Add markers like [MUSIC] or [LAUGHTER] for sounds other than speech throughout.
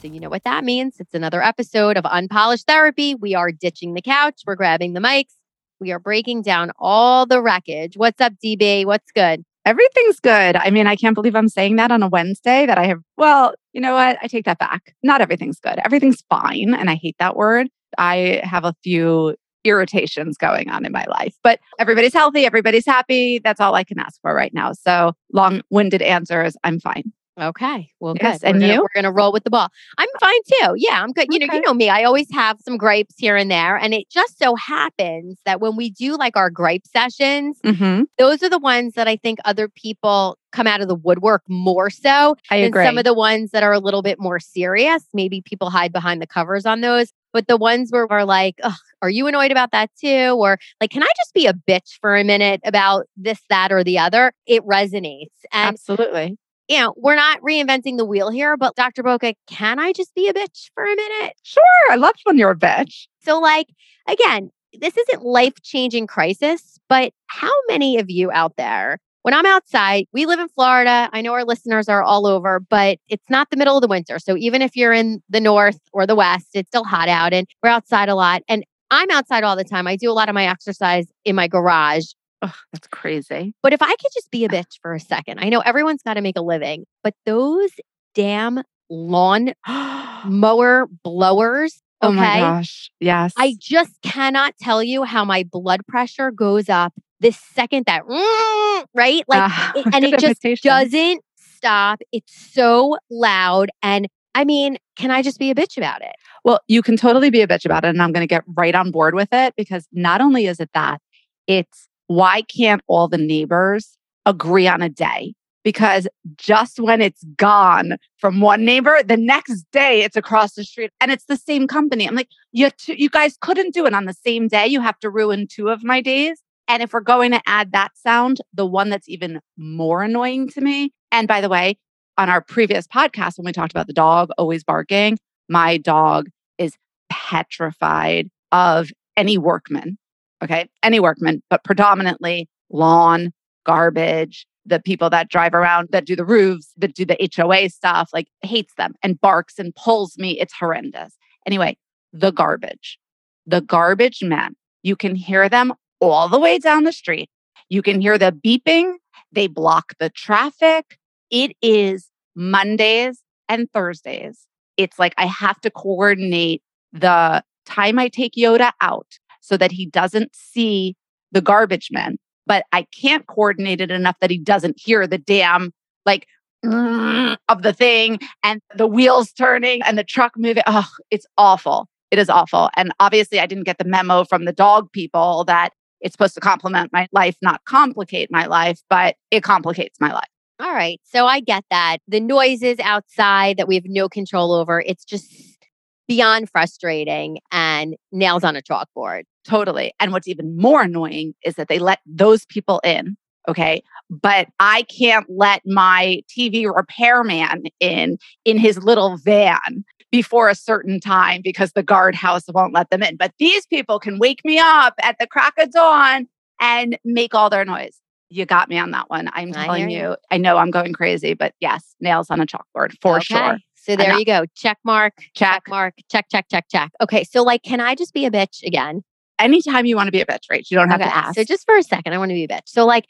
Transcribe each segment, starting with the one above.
So, you know what that means. It's another episode of Unpolished Therapy. We are ditching the couch, we're grabbing the mics, we are breaking down all the wreckage. What's up, DB? What's good? Everything's good. I mean, I can't believe I'm saying that on a Wednesday that I have. Well, you know what? I take that back. Not everything's good. Everything's fine. And I hate that word. I have a few irritations going on in my life, but everybody's healthy. Everybody's happy. That's all I can ask for right now. So long winded answers. I'm fine. Okay. Well, Yes, good. and we're gonna, you? we're gonna roll with the ball. I'm fine too. Yeah, I'm good. You know, you know me. I always have some gripes here and there, and it just so happens that when we do like our gripe sessions, Mm-hmm. those are the ones that I think other people come out of the woodwork more so I than agree. some of the ones that are a little bit more serious. Maybe people hide behind the covers on those. But the ones where we're like, are you annoyed about that too? Or like, can I just be a bitch for a minute about this, that, or the other? It resonates. And, Absolutely. You know, we're not reinventing the wheel here, but Dr. Boca, can I just be a bitch for a minute? Sure. I love when you're a bitch. So, like, again, this isn't life changing crisis, but how many of you out there, when I'm outside, we live in Florida. I know our listeners are all over, but it's not the middle of the winter. So, even if you're in the north or the west, it's still hot out and we're outside a lot. And I'm outside all the time. I do a lot of my exercise in my garage. Ugh, that's crazy. But if I could just be a bitch for a second, I know everyone's got to make a living, but those damn lawn oh [GASPS] mower blowers, okay? my gosh. Yes. I just cannot tell you how my blood pressure goes up the second that, [LAUGHS] right? Like, Ah, it- [LAUGHS] and it just doesn't stop. It's so loud. And I mean, can I just be a bitch about it? Well, you can totally be a bitch about it. And I'm going to get right on board with it because not only is it that, it's why can't all the neighbors agree on a day? Because just when it's gone from one neighbor, the next day it's across the street and it's the same company. I'm like, you, two, you guys couldn't do it on the same day. You have to ruin two of my days. And if we're going to add that sound, the one that's even more annoying to me, and by the way, on our previous podcast, when we talked about the dog always barking, my dog is petrified of any workman. Okay. Any workman, but predominantly lawn, garbage, the people that drive around that do the roofs, that do the HOA stuff, like hates them and barks and pulls me. It's horrendous. Anyway, the garbage, the garbage men, you can hear them all the way down the street. You can hear the beeping. They block the traffic. It is Mondays and Thursdays. It's like I have to coordinate the time I take Yoda out so that he doesn't see the garbage men, but I can't coordinate it enough that he doesn't hear the damn like of the thing and the wheels turning and the truck moving. Oh, it's awful. It is awful. And obviously, I didn't get the memo from the dog people that it's supposed to complement my life, not complicate my life, but it complicates my life. All right. So I get that. The noises outside that we have no control over, it's just beyond frustrating and nails on a chalkboard. Totally. And what's even more annoying is that they let those people in. Okay. But I can't let my TV repairman in in his little van before a certain time because the guardhouse won't let them in. But these people can wake me up at the crack of dawn and make all their noise. You got me on that one. I'm I telling you, you. I know I'm going crazy, but yes, nails on a chalkboard for Okay. sure. So there know. you go. Check mark, check Check. mark, check, check, check, check. Okay. So, like, can I just be a bitch again? Anytime you want to be a bitch, right? you don't have okay. to ask. So, just for a second, I want to be a bitch. So, like,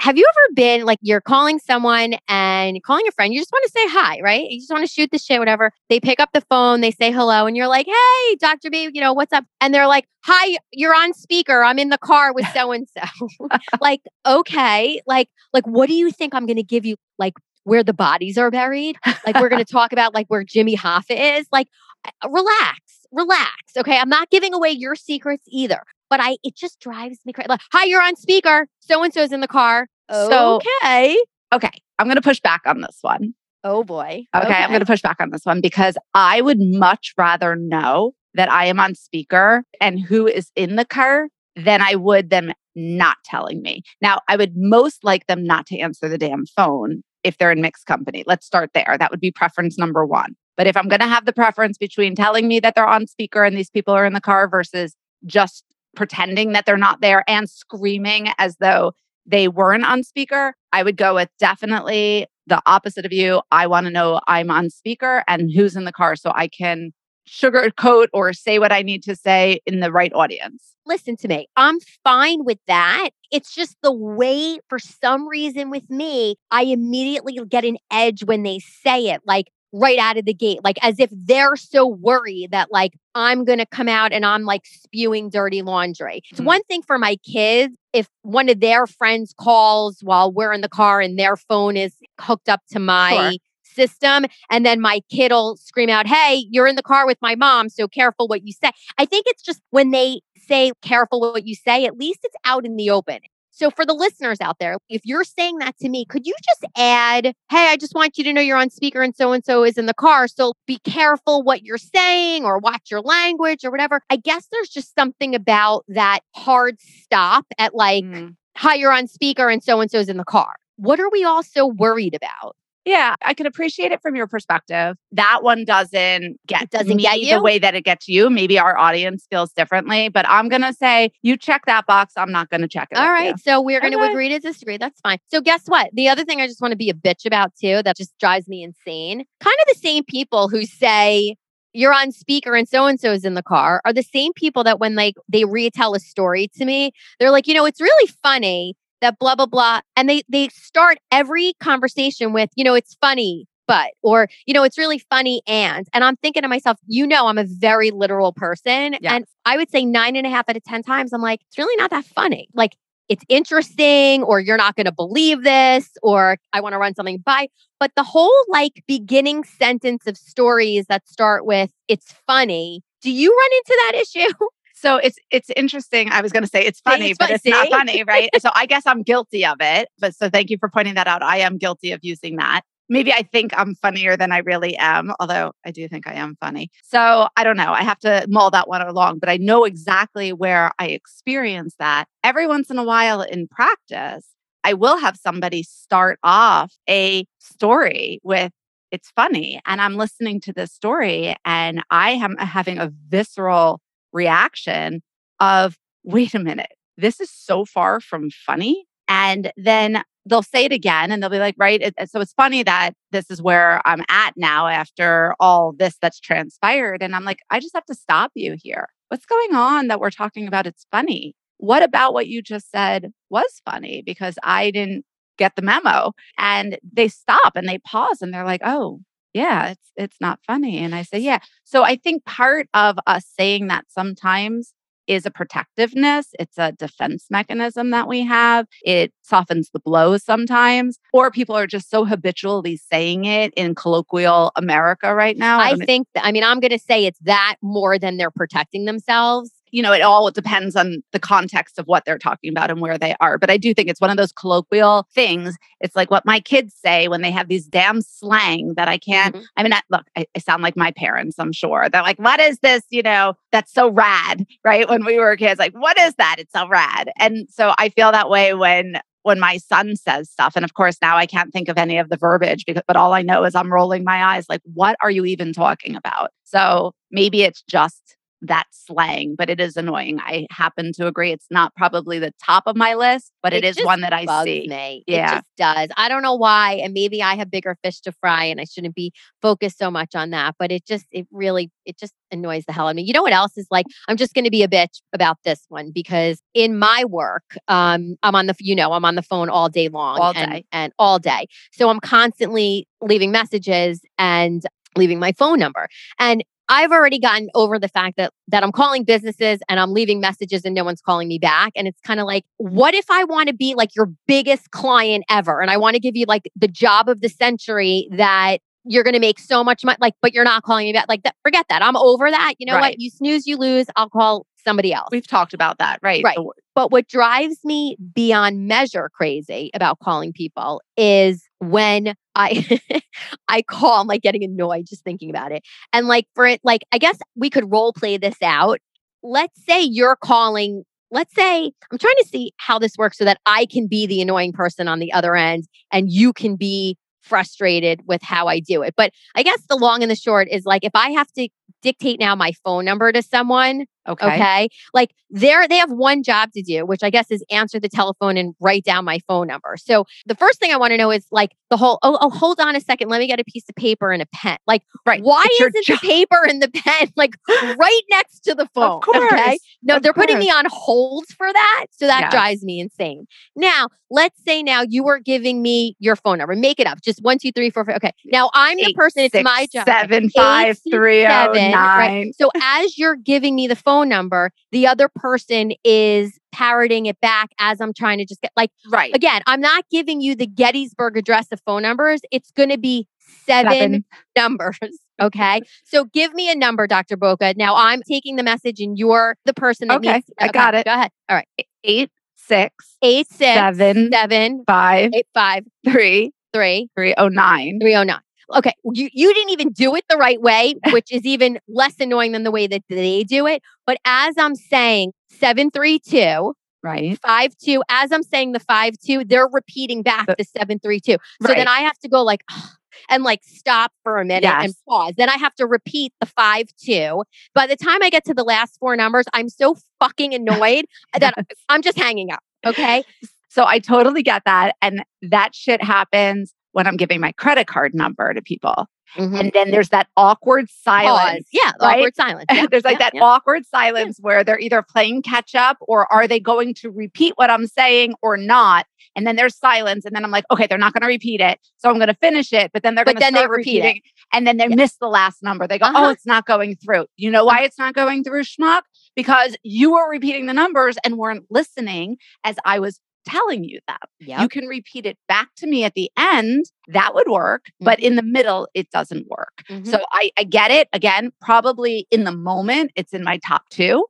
have you ever been like you're calling someone and calling a friend? You just want to say hi, right? You just want to shoot the shit, whatever. They pick up the phone, they say hello, and you're like, "Hey, Doctor B, you know what's up?" And they're like, "Hi, you're on speaker. I'm in the car with so and so." Like, okay, like, like, what do you think I'm going to give you? Like, where the bodies are buried? Like, we're going [LAUGHS] to talk about like where Jimmy Hoffa is? Like, uh, relax, relax. Okay, I'm not giving away your secrets either but I it just drives me crazy. Like, Hi, you're on speaker. So and so's in the car. So- okay. okay, I'm going to push back on this one. Oh boy. Okay, I'm going to push back on this one because I would much rather know that I am on speaker and who is in the car than I would them not telling me. Now, I would most like them not to answer the damn phone if they're in mixed company. Let's start there. That would be preference number one. But if I'm going to have the preference between telling me that they're on speaker and these people are in the car versus just pretending that they're not there and screaming as though they weren't on speaker, I would go with definitely the opposite of you. I want to know I'm on speaker and who's in the car so I can sugarcoat or say what I need to say in the right audience. Listen to me. I'm fine with that. It's just the way, for some reason, with me, I immediately get an edge when they say it. Like, right out of the gate, like as if they're so worried that like I'm going to come out and I'm like spewing dirty laundry. It's mm-hmm. one thing for my kids if one of their friends calls while we're in the car and their phone is hooked up to my sure. system and then my kid will scream out, "Hey, you're in the car with my mom, so careful what you say." I think it's just when they say careful what you say, at least it's out in the open. So, for the listeners out there, if you're saying that to me, could you just add, hey, I just want you to know you're on speaker and so and so is in the car. So be careful what you're saying or watch your language or whatever. I guess there's just something about that hard stop at like, mm. hi, you're on speaker and so and so is in the car. What are we all so worried about? Yeah, I can appreciate it from your perspective. That one doesn't get it doesn't get you the way that it gets you. Maybe our audience feels differently, but I'm gonna say you check that box. I'm not gonna check it. All right, you. so we're gonna okay. agree to disagree. That's fine. So guess what? The other thing I just want to be a bitch about too, that just drives me insane. Kind of the same people who say you're on speaker and so and so is in the car are the same people that when like they retell a story to me, they're like, you know, it's really funny that blah blah blah and they they start every conversation with you know it's funny but or you know it's really funny and and i'm thinking to myself you know i'm a very literal person yes. and i would say nine and a half out of ten times i'm like it's really not that funny like it's interesting or you're not going to believe this or i want to run something by but the whole like beginning sentence of stories that start with it's funny do you run into that issue [LAUGHS] So it's it's interesting. I was going to say it's funny, it's but it's not funny, right? so I guess I'm guilty of it. But so thank you for pointing that out. I am guilty of using that. Maybe I think I'm funnier than I really am, although I do think I am funny. So I don't know. I have to mull that one along, but I know exactly where I experience that. Every once in a while in practice, I will have somebody start off a story with it's funny and i'm listening to this story and i am having a visceral reaction of, wait a minute, this is so far from funny. And then they'll say it again and they'll be like, right. It, uh, so it's funny that this is where I'm at now after all this that's transpired. And I'm like, I just have to stop you here. What's going on that we're talking about? It's funny. What about what you just said was funny? Because I didn't get the memo. And they stop and they pause and they're like, oh, yeah, it's it's not funny. And I say, yeah. So I think part of us saying that sometimes is a protectiveness. It's a defense mechanism that we have. It softens the blow sometimes, or people are just so habitually saying it in colloquial America right now. I, I think, I mean, I'm going to say it's that more than they're protecting themselves you know, it all depends on the context of what they're talking about and where they are. But I do think it's one of those colloquial things. It's like what my kids say when they have these damn slang that I can't. Mm-hmm. I mean, I, look, I, I, sound like my parents, I'm sure. They're like, what is this? You know, that's so rad, right? When we were kids, like, what is that? It's so rad. And so I feel that way when when my son says stuff and of course now i can't think of any of the verbiage because but all i know is i'm rolling my eyes like what are you even talking about so maybe it's just that slang, but it is annoying. I happen to agree. It's not probably the top of my list, but it, it is one that I see. Me. Yeah. It just does. I don't know why. And maybe I have bigger fish to fry and I shouldn't be focused so much on that. But it just, it really, it just annoys the hell out of me. You know what else is like? I'm just going to be a bitch about this one because in my work, um, I'm on the, you know, I'm on the phone all day long. All day. And, and all day. So I'm constantly leaving messages and leaving my phone number. And I've already gotten over the fact that that I'm calling businesses and I'm leaving messages and no one's calling me back. And it's kind of like, what if I want to be like your biggest client ever? And I want to give you like the job of the century that you're going to make so much money, like, but you're not calling me back. Like that, forget that. I'm over that. You know right. what? You snooze, you lose. I'll call somebody else. We've talked about that, right? Right. but what drives me beyond measure crazy about calling people is when I [LAUGHS] I call, I'm like getting annoyed just thinking about it. And like for it, like I guess we could role play this out. Let's say you're calling, let's say I'm trying to see how this works so that I can be the annoying person on the other end and you can be frustrated with how I do it. But I guess the long and the short is like if I have to dictate now my phone number to someone, Okay. Okay. Like they're they have one job to do, which I guess is answer the telephone and write down my phone number. So the first thing I want to know is like the whole oh, oh hold on a second, let me get a piece of paper and a pen. Like Right. why isn't the paper and the [LAUGHS] pen like [GASPS] right next to the phone? Of course. Okay. No, Of they're putting me on hold for that. So that drives me insane. Now, let's say now you were giving me your phone number. Make it up. Just one, two, three, four, five. Okay. Now I'm the Eight, person, it's six, my job. Seven, Eight, five, six, three, oh, seven, right? So as you're giving me the phone number, the other person is parroting it back as I'm trying to just get like Right. again, I'm not giving you the Gettysburg address of phone numbers. It's going to be seven, Seven. [LAUGHS] numbers. Okay. so give me a number, Dr. Boca. Now I'm taking the message and you're the person that Okay, needs I got it. Go ahead. All right. Eight, six, Eight, six, Seven. seven, five, eight, five, three, three, oh three, oh, nine. 309. Okay, you, you didn't even do it the right way, [LAUGHS] which is even less annoying than the way that they do it. But as I'm saying 732, Right. 52, as I'm saying the 52, they're repeating back The- the 732. So Right. then I have to go like, [SIGHS] and like stop for a minute and pause. Then I have to repeat the five two. By the time I get to the last four numbers, I'm so fucking annoyed [LAUGHS] that I'm just hanging up. Okay. So I totally get that. And that shit happens when I'm giving my credit card number to people. Mhm. And then there's that awkward silence. Pause. Yeah. right? Awkward silence. [LAUGHS] Yeah, there's like yeah, that yeah. awkward silence where they're either playing catch up or are they going to repeat what I'm saying or not? And then there's silence. And then I'm like, okay, they're not going to repeat it. So I'm going to finish it. But then they're going to start repeat it. repeating. And then they miss the last number. They go, Uh-huh. oh, it's not going through. You know why it's not going through, schmuck? Because you were repeating the numbers and weren't listening as I was telling you them. Yep. You can repeat it back to me at the end. That would work. But in the middle, it doesn't work. Mhm. So I, I get it. Again, probably in the moment, it's in my top two,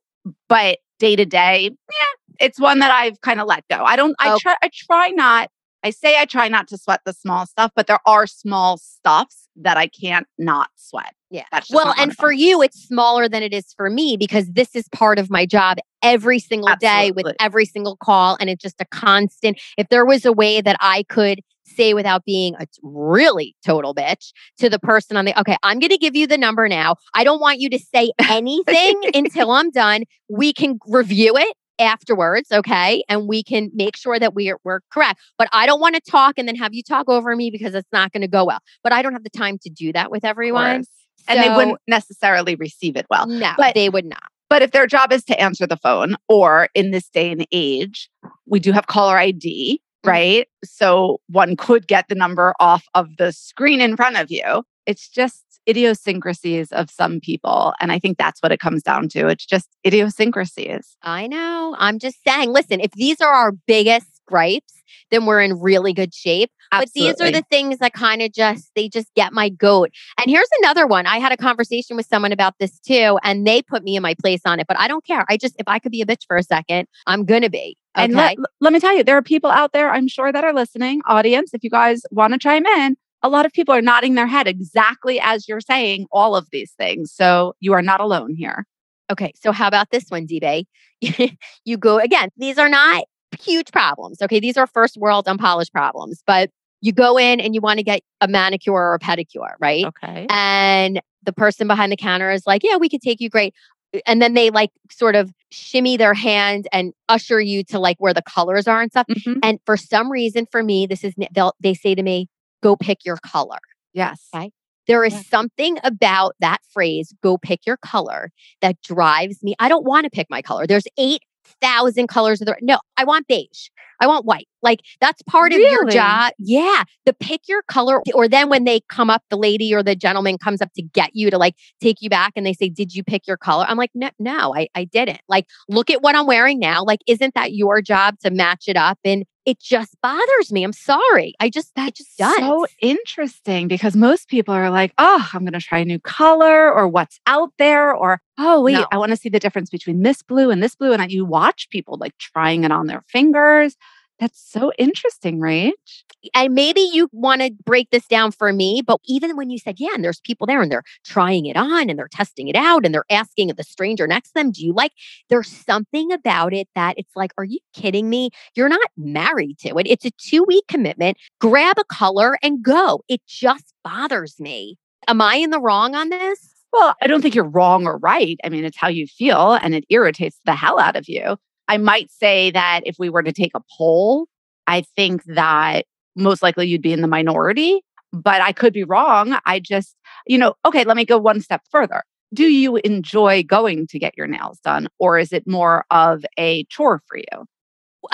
but day to day, yeah, it's one that I've kind of let go. I don't, I Oh. try, I try not, I say I try not to sweat the small stuff, but there are small stuffs that I can't not sweat. Yeah. Well, and for you, it's smaller than it is for me because this is part of my job every single day with every single call. And it's just a constant. If there was a way that I could say without being a really total bitch to the person on the, okay, I'm going to give you the number now. I don't want you to say anything [LAUGHS] until I'm done. We can review it afterwards, okay? And we can make sure that we're, we're correct. But I don't want to talk and then have you talk over me because it's not going to go well. But I don't have the time to do that with everyone. course. and they wouldn't necessarily receive it well. No, But- they would not. But if their job is to answer the phone, or in this day and age, we do have caller ID, Mhm. right? So one could get the number off of the screen in front of you. It's just idiosyncrasies of some people. And I think that's what it comes down to. It's just idiosyncrasies. I know. I'm just saying, listen, if these are our biggest gripes, then we're in really good shape. But these are the things that kind of just, they just get my goat. And here's another one. I had a conversation with someone about this too, and they put me in my place on it, but I don't care. I just, if I could be a bitch for a second, I'm going to be. Okay. And let, let me tell you, there are people out there, I'm sure, that are listening, audience, if you guys want to chime in. A lot of people are nodding their head exactly as you're saying all of these things. So you are not alone here. Okay, so how about this one, D-Bay? [LAUGHS] you go again. These are not huge problems. Okay, these are first world unpolished problems, but you go in and you want to get a manicure or a pedicure, right? Okay. And the person behind the counter is like, "Yeah, we could take you great." And then they like sort of shimmy their hand and usher you to like where the colors are and stuff. Mhm. And for some reason, for me, this is they'll they say to me, "Go pick your color." Yes. Okay. There is Yeah. something about that phrase, go pick your color, that drives me. I don't want to pick my color. There's 8,000 colors of the No, I want beige. I want white. Like that's part of your job. Yeah. The pick your color. Or then when they come up, the lady or the gentleman comes up to get you to like take you back and they say, Did you pick your color? I'm like, No, no, I, I didn't. Like, look at what I'm wearing now. Like, isn't that your job to match it up? And it just bothers me. I'm sorry. I just, that just does. so interesting because most people are like, oh, I'm going to try a new color or what's out there or, oh, wait, No. I want to see the difference between this blue and this blue. And I- you watch people like trying it on their fingers. That's so interesting, Rach. And maybe you want to break this down for me, but even when you said, yeah, and there's people there and they're trying it on and they're testing it out and they're asking the stranger next to them, do you like, there's something about it that it's like, are you kidding me? You're not married to it. It's a two week commitment. Grab a color and go. It just bothers me. Am I in the wrong on this? Well, I don't think you're wrong or right. I mean, it's how you feel and it irritates the hell out of you. I might say that if we were to take a poll, I think that most likely you'd be in the minority, but I could be wrong. I just, you know, okay, let me go one step further. Do you enjoy going to get your nails done, or is it more of a chore for you?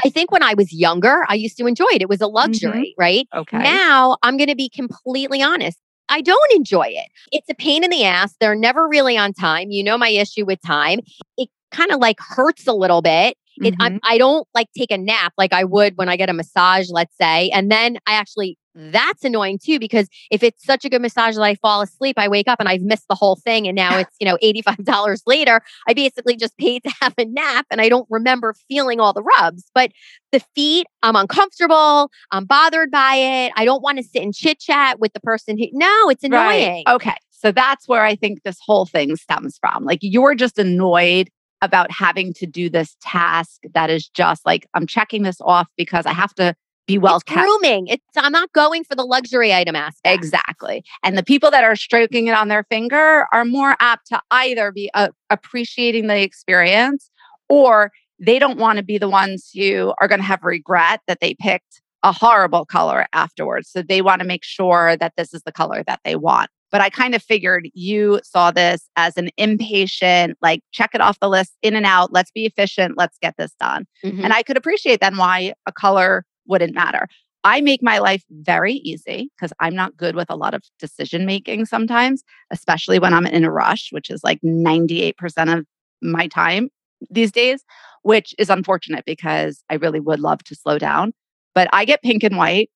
I think when I was younger, I used to enjoy it. It was a Mm-hmm. luxury, right? Okay. Now I'm going to be completely honest. I don't enjoy it. It's a pain in the ass. They're never really on time. You know my issue with time. It kind of like hurts a little bit. It, Mhm. I'm, I don't like take a nap like I would when I get a massage, let's say. And then I actually, that's annoying too, because if it's such a good massage that I fall asleep, I wake up and I've missed the whole thing. And now it's, you know, $85 later. I basically just paid to have a nap and I don't remember feeling all the rubs. But the feet, I'm uncomfortable. I'm bothered by it. I don't want to sit and chit chat with the person who, no, it's annoying. Right. Okay. So that's where I think this whole thing stems from. Like you're just annoyed about having to do this task that is just like, I'm checking this off because I have to be well it's kept. grooming. It's I'm not going for the luxury item aspect. Exactly. And the people that are stroking it on their finger are more apt to either be uh, appreciating the experience or they don't want to be the ones who are going to have regret that they picked a horrible color afterwards. So they want to make sure that this is the color that they want. But I kind of figured you saw this as an impatient, like check it off the list, in and out, let's be efficient, let's get this done. Mhm. And I could appreciate then why a color wouldn't matter. I make my life very easy because I'm not good with a lot of decision making sometimes, especially when I'm in a rush, which is like 98% of my time these days, which is unfortunate because I really would love to slow down. But I get pink and white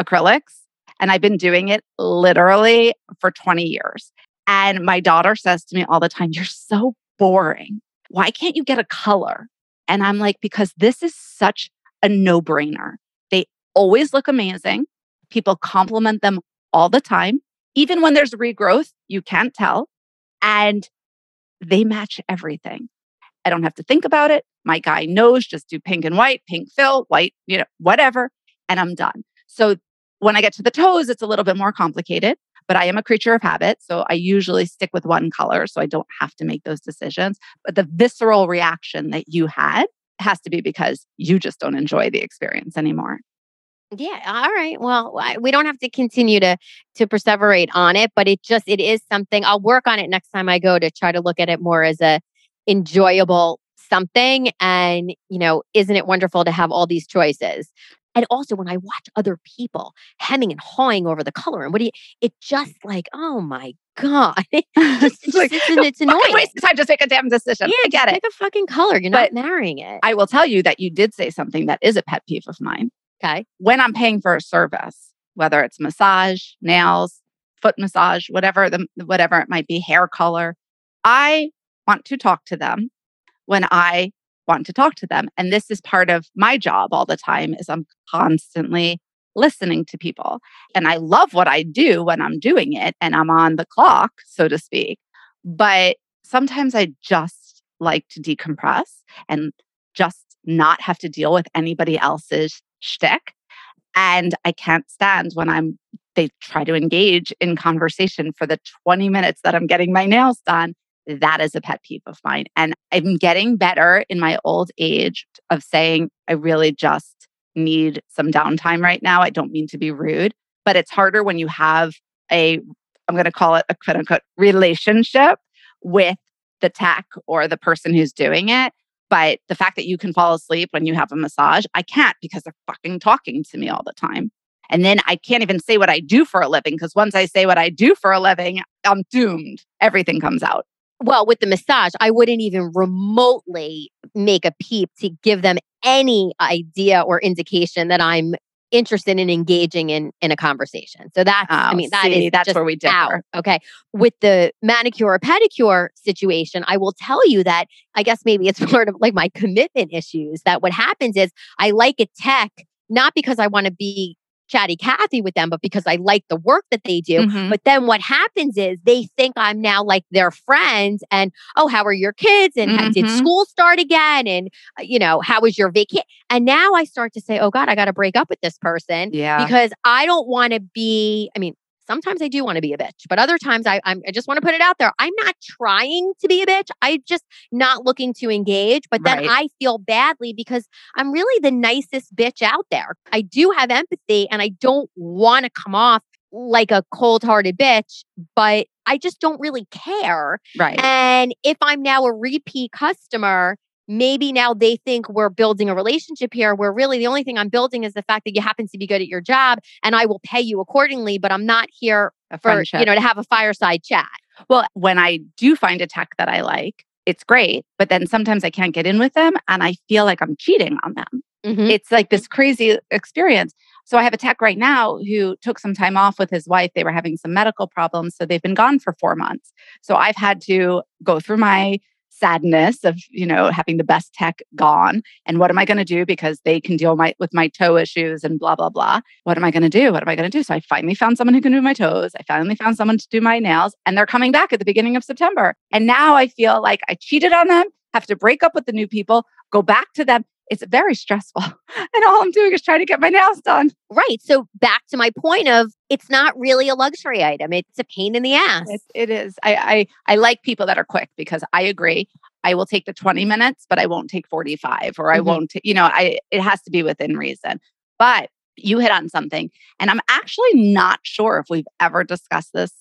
acrylics, and I've been doing it literally for 20 years. And my daughter says to me all the time, You're so boring. Why can't you get a color? And I'm like, Because this is such a no brainer. They always look amazing. People compliment them all the time. Even when there's regrowth, you can't tell. And they match everything. I don't have to think about it. My guy knows just do pink and white, pink fill, white, you know, whatever, and I'm done. So when I get to the toes, it's a little bit more complicated, but I am a creature of habit. So I usually stick with one color so I don't have to make those decisions. But the visceral reaction that you had has to be because you just don't enjoy the experience anymore. Yeah. All right. Well, we don't have to continue to to perseverate on it, but it just it is something. I'll work on it next time I go to try to look at it more as a enjoyable something. And you know, isn't it wonderful to have all these choices? And also, when I watch other people hemming and hawing over the color, and what do you? It just like, oh my god, it [LAUGHS] [LAUGHS] just, It's like, it's, it's, it's annoying. waste of time. Just make a damn decision. I get it. Pick a fucking color. You're But not marrying it. I will tell you that you did say something that is a pet peeve of mine. Okay. when I'm paying for a service, whether it's massage, nails, foot massage, whatever the whatever it might be, hair color, I want to talk to them when I want to talk to them. And this is part of my job all the time is I'm constantly listening to people. And I love what I do when I'm doing it and I'm on the clock, so to speak. But sometimes I just like to decompress and just not have to deal with anybody else's shtick. And I can't stand when I'm they try to engage in conversation for the 20 minutes that I'm getting my nails done. That is a pet peeve of mine. And I'm getting better in my old age of saying, I really just need some downtime right now. I don't mean to be rude, but it's harder when you have a, I'm going to call it a quote unquote relationship with the tech or the person who's doing it. But the fact that you can fall asleep when you have a massage, I can't because they're fucking talking to me all the time. And then I can't even say what I do for a living because once I say what I do for a living, I'm doomed. Everything comes out. Well, with the massage, I wouldn't even remotely make a peep to give them any idea or indication that I'm interested in engaging in in a conversation. So that's, I Oh, mean, that is see, that's just where we differ. out. Okay. With the manicure or pedicure situation, I will tell you that I guess maybe it's [LAUGHS] part of like my commitment issues that what happens is I like a tech not because I want to be chatty Cathy with them, but because I like the work that they do. Mhm. But then what happens is they think I'm now like their friend and, oh, how are your kids? And ha- did school start again? And, uh, you know, how was your vacation? And now I start to say, oh God, I got to break up with this person Yeah. because I don't want to be, I mean, sometimes I do want to be a bitch, but other times I, I'm, I just want to put it out there. I'm not trying to be a bitch. I'm just not looking to engage. But then Right. I feel badly because I'm really the nicest bitch out there. I do have empathy and I don't want to come off like a cold hearted bitch, but I just don't really care. right. And if I'm now a repeat customer, maybe now they think we're building a relationship here where really the only thing I'm building is the fact that you happen to be good at your job and I will pay you accordingly, but I'm not here for, you know, to have a fireside chat. Well, when I do find a tech that I like, it's great. But then sometimes I can't get in with them and I feel like I'm cheating on them. Mhm. It's like this crazy experience. So I have a tech right now who took some time off with his wife. They were having some medical problems. So they've been gone for four months. So I've had to go through my sadness of, you know, having the best tech gone. And what am I going to do? Because they can deal my, with my toe issues and blah, blah, blah. What am I going to do? What am I going to do? So I finally found someone who can do my toes. I finally found someone to do my nails and they're coming back at the beginning of September. And now I feel like I cheated on them, have to break up with the new people, go back to them. It's very stressful. [LAUGHS] And all I'm doing is trying to get my nails done. Right. So back to my point of it's not really a luxury item. It's a pain in the ass. It, it is. I, I I like people that are quick because I agree. I will take the 20 minutes, but I won't take 45 or I Mhm. won't, you know, I it has to be within reason. But you hit on something. And I'm actually not sure if we've ever discussed this.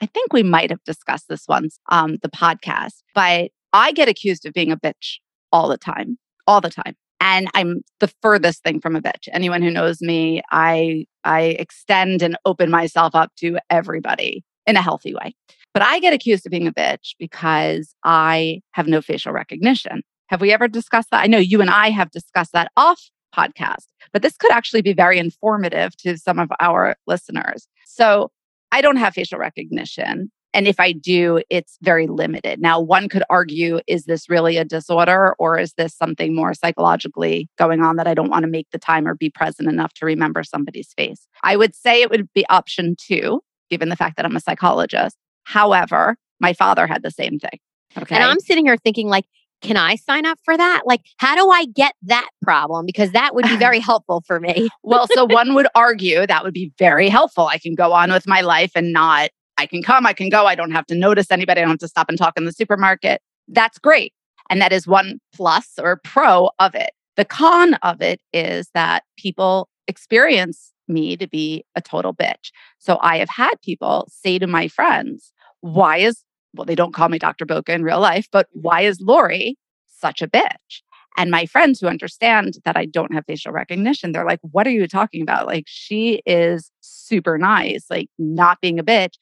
I think we might have discussed this once um the podcast, but I get accused of being a bitch all the time. All the time. And I'm the furthest thing from a bitch. Anyone who knows me, I I extend and open myself up to everybody in a healthy way. But I get accused of being a bitch because I have no facial recognition. Have we ever discussed that? I know you and I have discussed that off podcast, but this could actually be very informative to some of our listeners. So I don't have facial recognition. And if I do, it's very limited. Now, one could argue is this really a disorder or is this something more psychologically going on that I don't want to make the time or be present enough to remember somebody's face? I would say it would be option two, given the fact that I'm a psychologist. However, my father had the same thing. Okay. And I'm sitting here thinking, like, can I sign up for that? Like, how do I get that problem? Because that would be very [LAUGHS] helpful for me. well, so one would argue that would be very helpful. I can go on with my life and not, I can come, I can go. I don't have to notice anybody. I don't have to stop and talk in the supermarket. That's great. And that is one plus or pro of it. The con of it is that people experience me to be a total bitch. So I have had people say to my friends, why is, well, they don't call me Dr. Boca in real life, but why is Lori such a bitch? And my friends who understand that I don't have facial recognition, they're like, what are you talking about? Like, she is super nice, like, not being a bitch.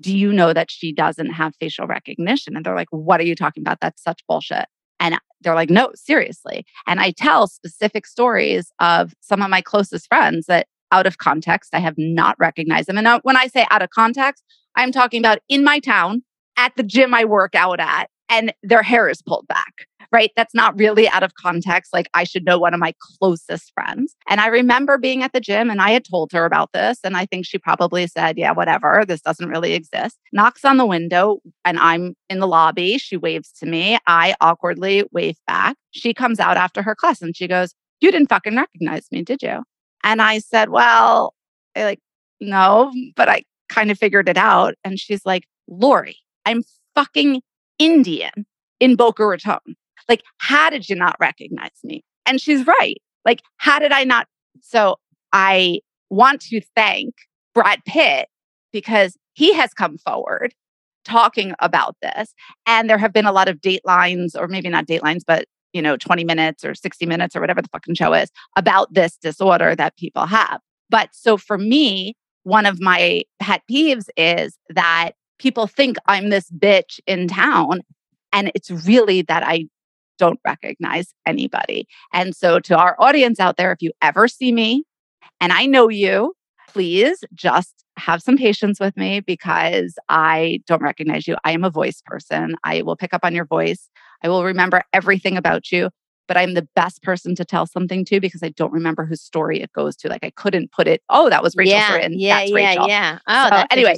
Do you know that she doesn't have facial recognition? And they're like, what are you talking about? That's such bullshit. And they're like, no, seriously. And I tell specific stories of some of my closest friends that out of context, I have not recognized them. And when I say out of context, I'm talking about in my town at the gym I work out at, and their hair is pulled back, right? That's not really out of context. Like I should know one of my closest friends. And I remember being at the gym and I had told her about this. And I think she probably said, yeah, whatever, this doesn't really exist. Knocks on the window and I'm in the lobby. She waves to me. I awkwardly wave back. She comes out after her class and she goes, You didn't fucking recognize me, did you? And I said, Well, I like, no, but I kind of figured it out. And she's like, Lori, I'm fucking Indian in Boca Raton. Like, how did you not recognize me? And she's right. Like, how did I not? So I want to thank Brad Pitt because he has come forward talking about this. And there have been a lot of datelines, or maybe not datelines, but you know, 20 minutes or 60 minutes or whatever the fucking show is about this disorder that people have. But so for me, one of my pet peeves is that people think I'm this bitch in town. And it's really that I don't recognize anybody. And so to our audience out there, if you ever see me and I know you, please just have some patience with me because I don't recognize you. I am a voice person. I will pick up on your voice. I will remember everything about you. but I'm the best person to tell something to because I don't remember whose story it goes to. Like I couldn't put it, oh, that was Rachel yeah, yeah, That's yeah, Rachel. yeah. Oh, So that's anyway.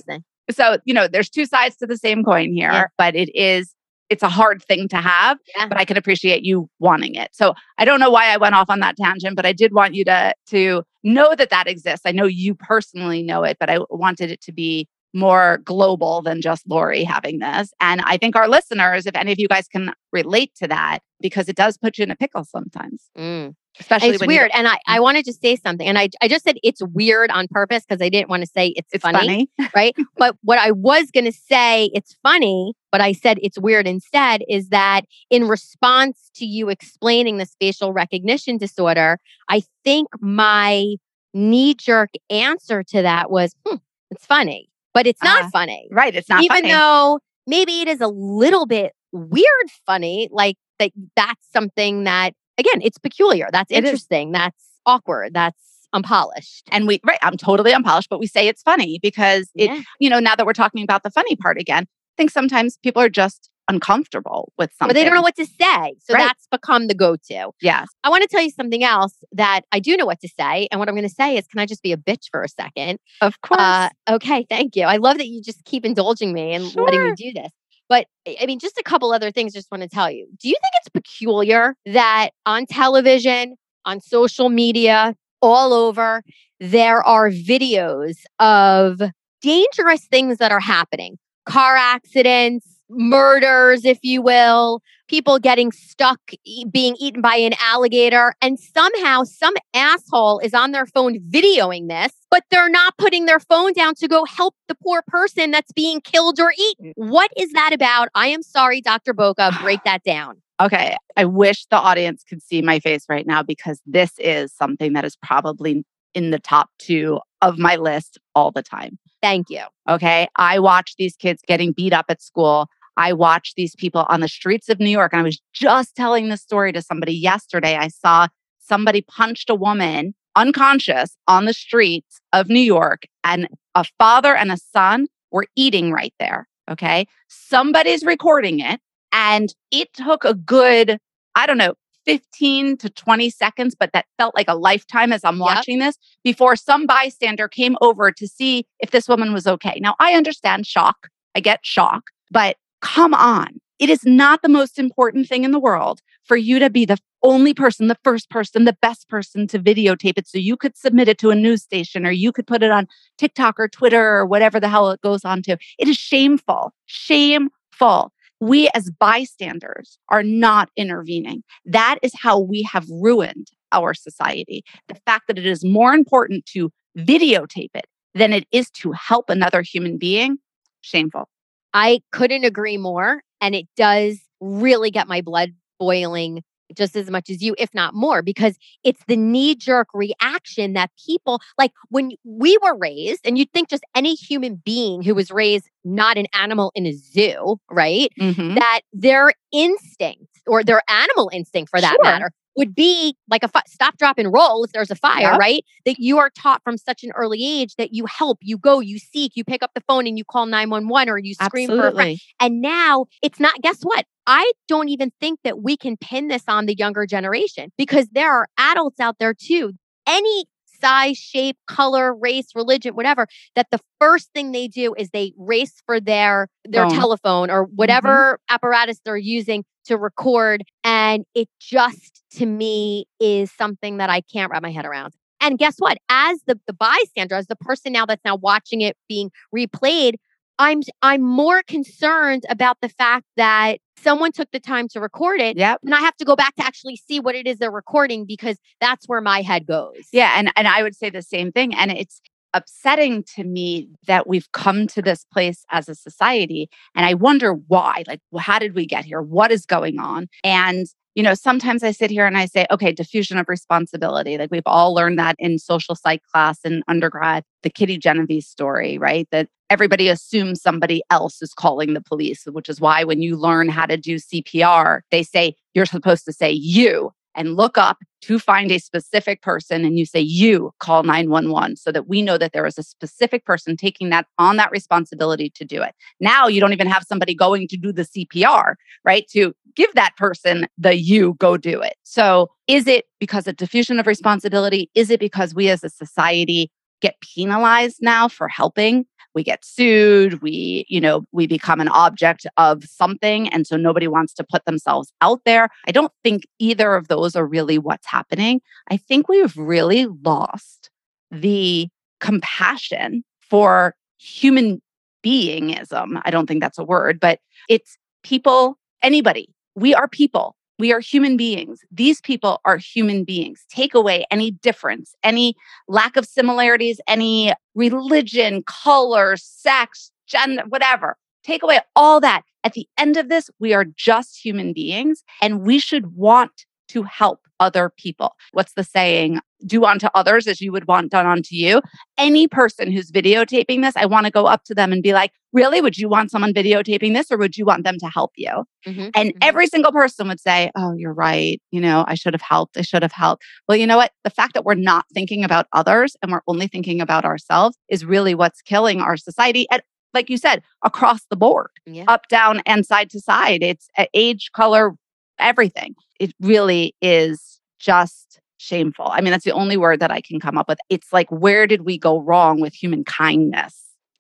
So, you know, there's two sides to the same coin here, Yeah. but it is it's a hard thing to have, Yeah. but I can appreciate you wanting it. So, I don't know why I went off on that tangent, but I did want you to to know that that exists. I know you personally know it, but I wanted it to be more global than just Lori having this. And I think our listeners, if any of you guys can relate to that, because it does put you in a pickle sometimes, Mm. especially It's when you- weird. And I, I wanted to say something. And I, I just said it's weird on purpose because I didn't want to say it's, it's funny, funny. [LAUGHS] right? but what I was going to say, it's funny, but I said it's weird instead, is that in response to you explaining the facial recognition disorder, I think my knee jerk answer to that was, hmm, it's funny, but it's not Ah, funny. Right. It's not funny. Even funny. though maybe it is a little bit weird funny, like that that's something that, again, it's peculiar. That's It is. interesting. That's awkward. That's unpolished. and we right, I'm totally unpolished, but we say it's funny because it Yeah. you know, now that we're talking about the funny part again, I think sometimes people are just uncomfortable with something. But they don't know what to say. So Right. that's become the go to. Yes. I want to tell you something else that I do know what to say. And what I'm going to say is, can I just be a bitch for a second? Of course. Uh, okay, thank you. I love that you just keep indulging me and letting me do this. But I I mean, just a couple other things. Just want to tell you. Do you think it's peculiar that on television, on social media, all over, there are videos of dangerous things that are happening? Car accidents, murders, if you will, people getting stuck, e- being eaten by an alligator, and somehow some asshole is on their phone videoing this, but they're not putting their phone down to go help the poor person that's being killed or eaten. What is that about? I am sorry, Dr. Boca, [SIGHS] break that down. Okay. I wish the audience could see my face right now because this is something that is probably in the top two of my list all the time. Thank you. Okay. I watch these kids getting beat up at school. I watch these people on the streets of New York. And I was just telling this story to somebody yesterday. I saw somebody punched a woman unconscious on the streets of New York, and a father and a son were eating right there. Okay. Somebody's recording it. And it took a good, I don't know, 15 to 20 seconds, but that felt like a lifetime as I'm Yep. watching this before some bystander came over to see if this woman was okay. Now, I understand shock. I get shock, but come on. It is not the most important thing in the world for you to be the only person, the first person, the best person to videotape it so you could submit it to a news station or you could put it on TikTok or Twitter or whatever the hell it goes on to. It is shameful, shameful. We as bystanders are not intervening. That is how we have ruined our society. The fact that it is more important to videotape it than it is to help another human being, shameful. I couldn't agree more. And it does really get my blood boiling just as much as you, if not more, because it's the knee jerk reaction that people like when we were raised, and you'd think just any human being who was raised not an animal in a zoo, right? Mhm. That their instinct or their animal instinct for that Sure. matter would be like a fi- stop, drop, and roll if there's a fire, Yep. right? That you are taught from such an early age that you help, you go, you seek, you pick up the phone and you call 911 or you scream for a friend. And now it's not, guess what? I don't even think that we can pin this on the younger generation because there are adults out there too. Any size, shape, color, race, religion, whatever, that the first thing they do is they race for their their Phone. telephone or mm-hmm. whatever apparatus they're using to record. And it just to me is something that I can't wrap my head around. And guess what? As the, the bystander, as the person now that's now watching it being replayed, I'm I'm more concerned about the fact that someone took the time to record it Yep. and I have to go back to actually see what it is they're recording because that's where my head goes. Yeah, and and I would say the same thing and it's upsetting to me that we've come to this place as a society and I wonder why. Like how did we get here? What is going on? And you know, sometimes I sit here and I say, okay, diffusion of responsibility. Like we've all learned that in social psych class in undergrad, the Kitty Genovese story, right? That everybody assumes somebody else is calling the police, which is why when you learn how to do CPR, they say you're supposed to say you and look up to find a specific person and you say you call 911 so that we know that there is a specific person taking that on that responsibility to do it. Now you don't even have somebody going to do the CPR, right? To give that person the you go do it. So is it because of diffusion of responsibility? Is it because we as a society get penalized now for helping? We get sued, we, you know, we become an object of something. And so nobody wants to put themselves out there. I don't think either of those are really what's happening. I think we've really lost the compassion for human beingism. I don't think that's a word, but it's people, anybody. We are people. We are human beings. These people are human beings. Take away any difference, any lack of similarities, any religion, color, sex, gender, whatever. Take away all that. At the end of this, we are just human beings and we should want to help other people. What's the saying? Do unto others as you would want done unto you. Any person who's videotaping this, I want to go up to them and be like, Really? Would you want someone videotaping this or would you want them to help you? Mm-hmm, and mm-hmm. every single person would say, Oh, you're right. You know, I should have helped. I should have helped. Well, you know what? The fact that we're not thinking about others and we're only thinking about ourselves is really what's killing our society at like you said, across the board, yeah. up, down, and side to side. It's age, color, everything. It really is just shameful. I mean, that's the only word that I can come up with. It's like, where did we go wrong with human kindness?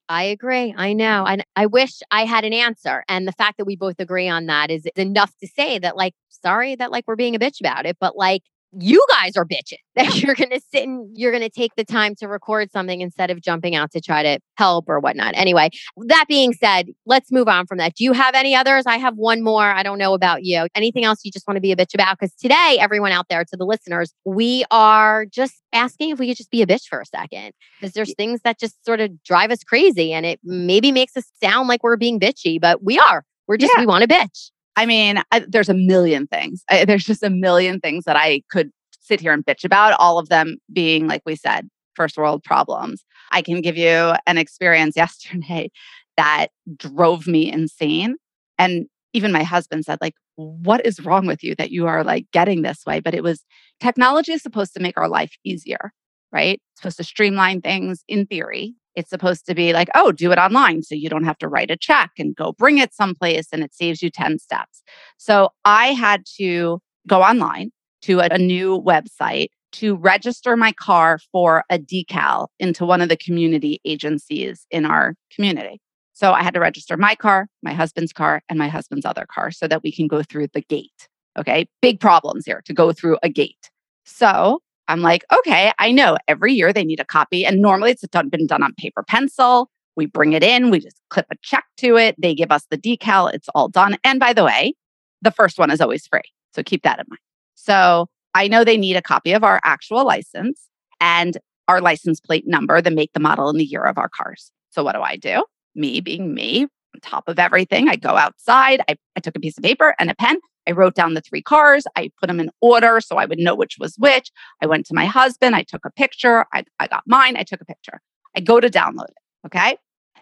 I agree. I know. And I wish I had an answer. And the fact that we both agree on that is enough to say that, like, sorry that, like, we're being a bitch about it, but like, you guys are bitching [LAUGHS] that you're going to sit and you're going to take the time to record something instead of jumping out to try to help or whatnot. Anyway, that being said, let's move on from that. Do you have any others? I have one more. I don't know about you. Anything else you just want to be a bitch about? Because today, everyone out there, to the listeners, we are just asking if we could just be a bitch for a second because there's things that just sort of drive us crazy and it maybe makes us sound like we're being bitchy, but we are. We're just, yeah. we want to bitch. I mean, I, there's a million things. I, there's just a million things that I could sit here and bitch about, all of them being, like we said, first world problems. I can give you an experience [LAUGHS] yesterday that drove me insane. And even my husband said, like, what is wrong with you that you are like getting this way? But it was technology is supposed to make our life easier, right? It's supposed to streamline things in theory. It's supposed to be like, oh, do it online so you don't have to write a check and go bring it someplace and it saves you 10 steps. So I had to go online to a, new website to register my car for a decal into one of the community agencies in our community. So I had to register my car, my husband's car, and my husband's other car so that we can go through the gate. Okay. Big problems here to go through a gate. So I'm like, okay, I know every year they need a copy. And normally it's done, been done on paper pencil. We bring it in, we just clip a check to it. They give us the decal. It's all done. And by the way, the first one is always free. So keep that in mind. So I know they need a copy of our actual license and our license plate number, the make, the model, and the year of our cars. So what do I do? Me being me, on top of everything, I go outside. I, I took a piece of paper and a pen. I wrote down the three cars. I put them in order so I would know which was which. I went to my husband. I took a picture. I, I got mine. I took a picture. I go to download it. Okay.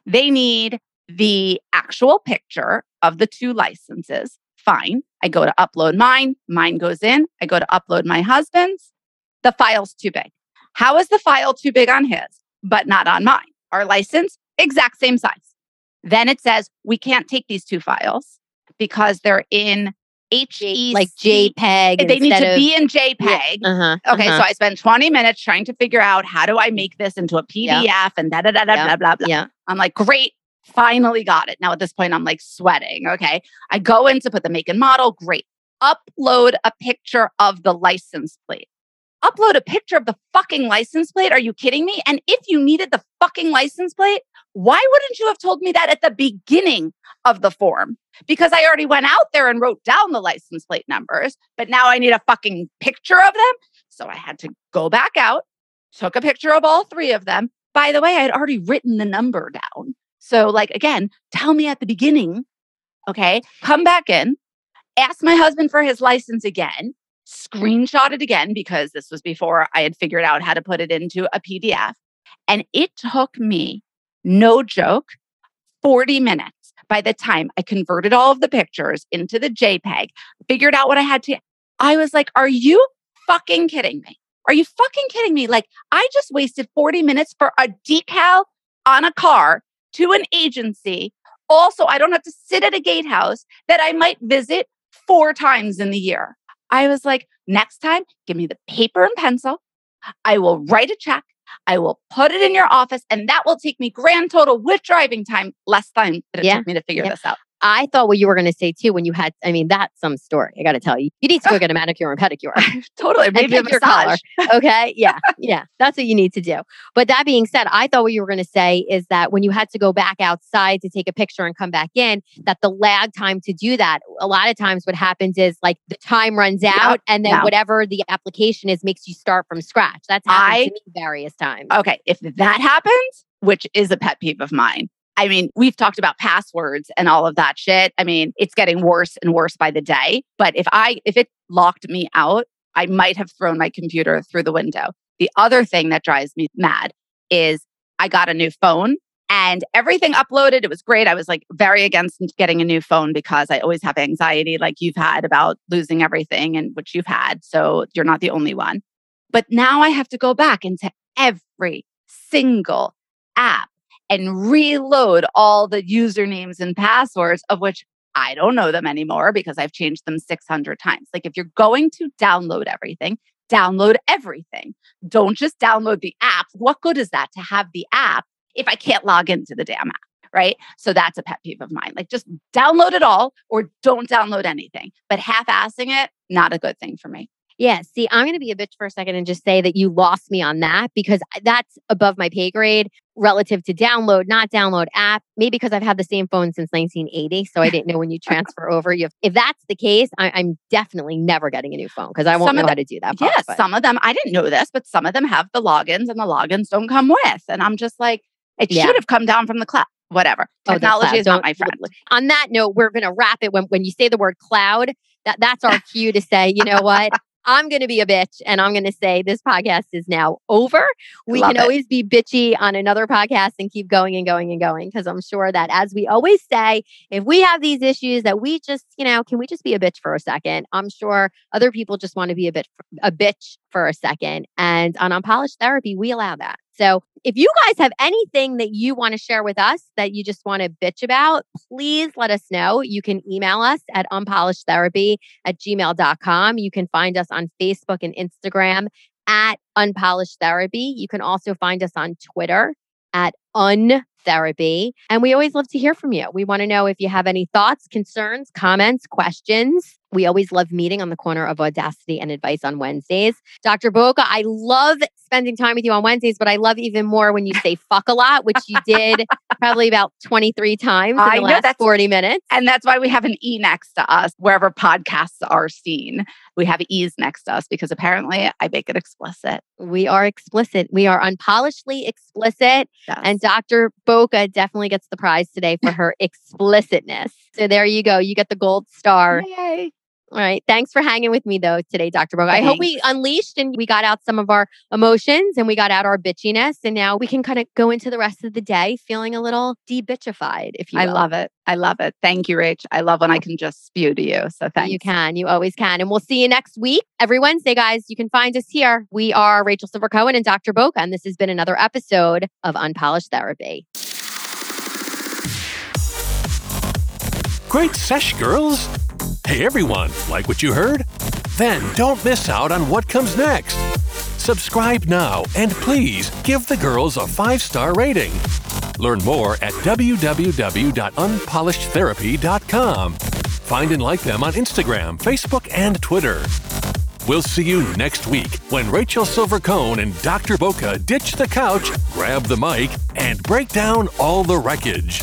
They need the actual picture of the two licenses. Fine. I go to upload mine. Mine goes in. I go to upload my husband's. The file's too big. How is the file too big on his, but not on mine? Our license, exact same size. Then it says we can't take these two files because they're in HEIC JPEG. They need to of, be in JPEG. Yeah, uh-huh, okay, uh-huh. so I spent 20 minutes trying to figure out how do I make this into a PDF yeah. and da da da da yeah. blah blah blah. Yeah. I'm like, great, Finally got it. Now at this point, I'm like sweating. Okay. I go in to put the make and model. Great. Upload a picture of the license plate. Upload a picture of the fucking license plate. Are you kidding me? And if you needed the fucking license plate, why wouldn't you have told me that at the beginning of the form? Because I already went out there and wrote down the license plate numbers, but now I need a fucking picture of them. So I had to go back out, took a picture of all three of them. By the way, I had already written the number down. So, like, again, tell me at the beginning, okay? Come back in, ask my husband for his license again, screenshot it again because this was before I had figured out how to put it into a PDF. And it took me, no joke, 40 minutes by the time I converted all of the pictures into the JPEG, figured out what I had to. I was like, are you fucking kidding me? Are you fucking kidding me? Like, I just wasted 40 minutes for a decal on a car to an agency. Also, I don't have to sit at a gatehouse that I might visit four times in the year. I was like, next time, give me the paper and pencil. I will write a check. I will put it in your office, and that will take me grand total with driving time less time that it Yeah. took me to figure Yeah. this out. I thought what you were going to say too when you had, I mean, that's some story. I got to tell you. You need to go get a manicure and pedicure. [LAUGHS] totally. Maybe a pick your color. massage. [LAUGHS] Okay. Yeah. Yeah. That's what you need to do. But that being said, I thought what you were going to say is that when you had to go back outside to take a picture and come back in, that the lag time to do that, a lot of times what happens is like the time runs out and then no. whatever the application is makes you start from scratch. That's happened I- to me various times. Okay. If that happens, which is a pet peeve of mine, I mean, we've talked about passwords and all of that shit. I mean, it's getting worse and worse by the day. But if I, if it locked me out, I might have thrown my computer through the window. The other thing that drives me mad is I got a new phone and everything uploaded. It was great. I was like very against getting a new phone because I always have anxiety, like you've had about losing everything and which you've had. So you're not the only one. But now I have to go back into every single app and reload all the usernames and passwords of which I don't know them anymore because I've changed them 600 times. Like if you're going to download everything, download everything. Don't just download the app. What good is that to have the app if I can't log into the damn app? Right. So that's a pet peeve of mine. Like just download it all or don't download anything. But half assing it, not a good thing for me. Yeah. See, I'm going to be a bitch for a second and just say that you lost me on that because that's above my pay grade relative to download, not download app. Maybe because I've had the same phone since 1980. So I didn't know when you [LAUGHS] transfer over. You have, if that's the case, I, I'm definitely never getting a new phone because I won't Some know the- how to do that. part, Yes, but- some of them, I didn't know this, but some of them have the logins and the logins don't come with. And I'm just like, it Yeah. should have come down from the cloud. Whatever. Oh, Technology cloud. is not my friend. on that note, we're going to wrap it when, when you say the word cloud. That that's our cue to say, you know what? I'm going to be a bitch and I'm going to say this podcast is now over. We Love can it. always be bitchy on another podcast and keep going and going and going because I'm sure that as we always say, if we have these issues that we just, you know, can we just be a bitch for a second? I'm sure other people just want to be a bit a bitch for a second and on unpolished therapy we allow that. So, if you guys have anything that you want to share with us that you just want to bitch about, please let us know. You can email us at unpolishedtherapy at gmail.com. You can find us on Facebook and Instagram at unpolished therapy. You can also find us on Twitter at untherapy. And we always love to hear from you. We want to know if you have any thoughts, concerns, comments, questions. We always love meeting on the corner of audacity and advice on Wednesdays. Dr. Boca, I love spending time with you on Wednesdays, but I love even more when you say fuck a lot, which you did [LAUGHS] probably about 23 times in I the know, last that's- 40 minutes. And that's why we have an E next to us wherever podcasts are seen. We have E's next to us because apparently I make it explicit. We are explicit. We are unpolishedly explicit. Yes. And Dr. Boca definitely gets the prize today for her explicitness. So there you go. You get the gold star. Yay. All right. Thanks for hanging with me though today, Dr. Boca. I hope we unleashed and we got out some of our emotions and we got out our bitchiness. And now we can kind of go into the rest of the day feeling a little de-bitchified, if you I love it. I love it. Thank you, Rach. I love when I can just spew to you. So thanks. You can. You always can. And we'll see you next week. Every Wednesday, guys, you can find us here. We are Rachel Silver Cohen and Dr. Boca. And this has been another episode of Unpolished Therapy. Great sesh, girls! Hey everyone, like what you heard? Then don't miss out on what comes next. Subscribe now and please give the girls a five star rating. Learn more at www.unpolishedtherapy.com. Find and like them on Instagram, Facebook, and Twitter. We'll see you next week when Rachel Silver Cohen and Dr. Boca ditch the couch, grab the mic, and break down all the wreckage.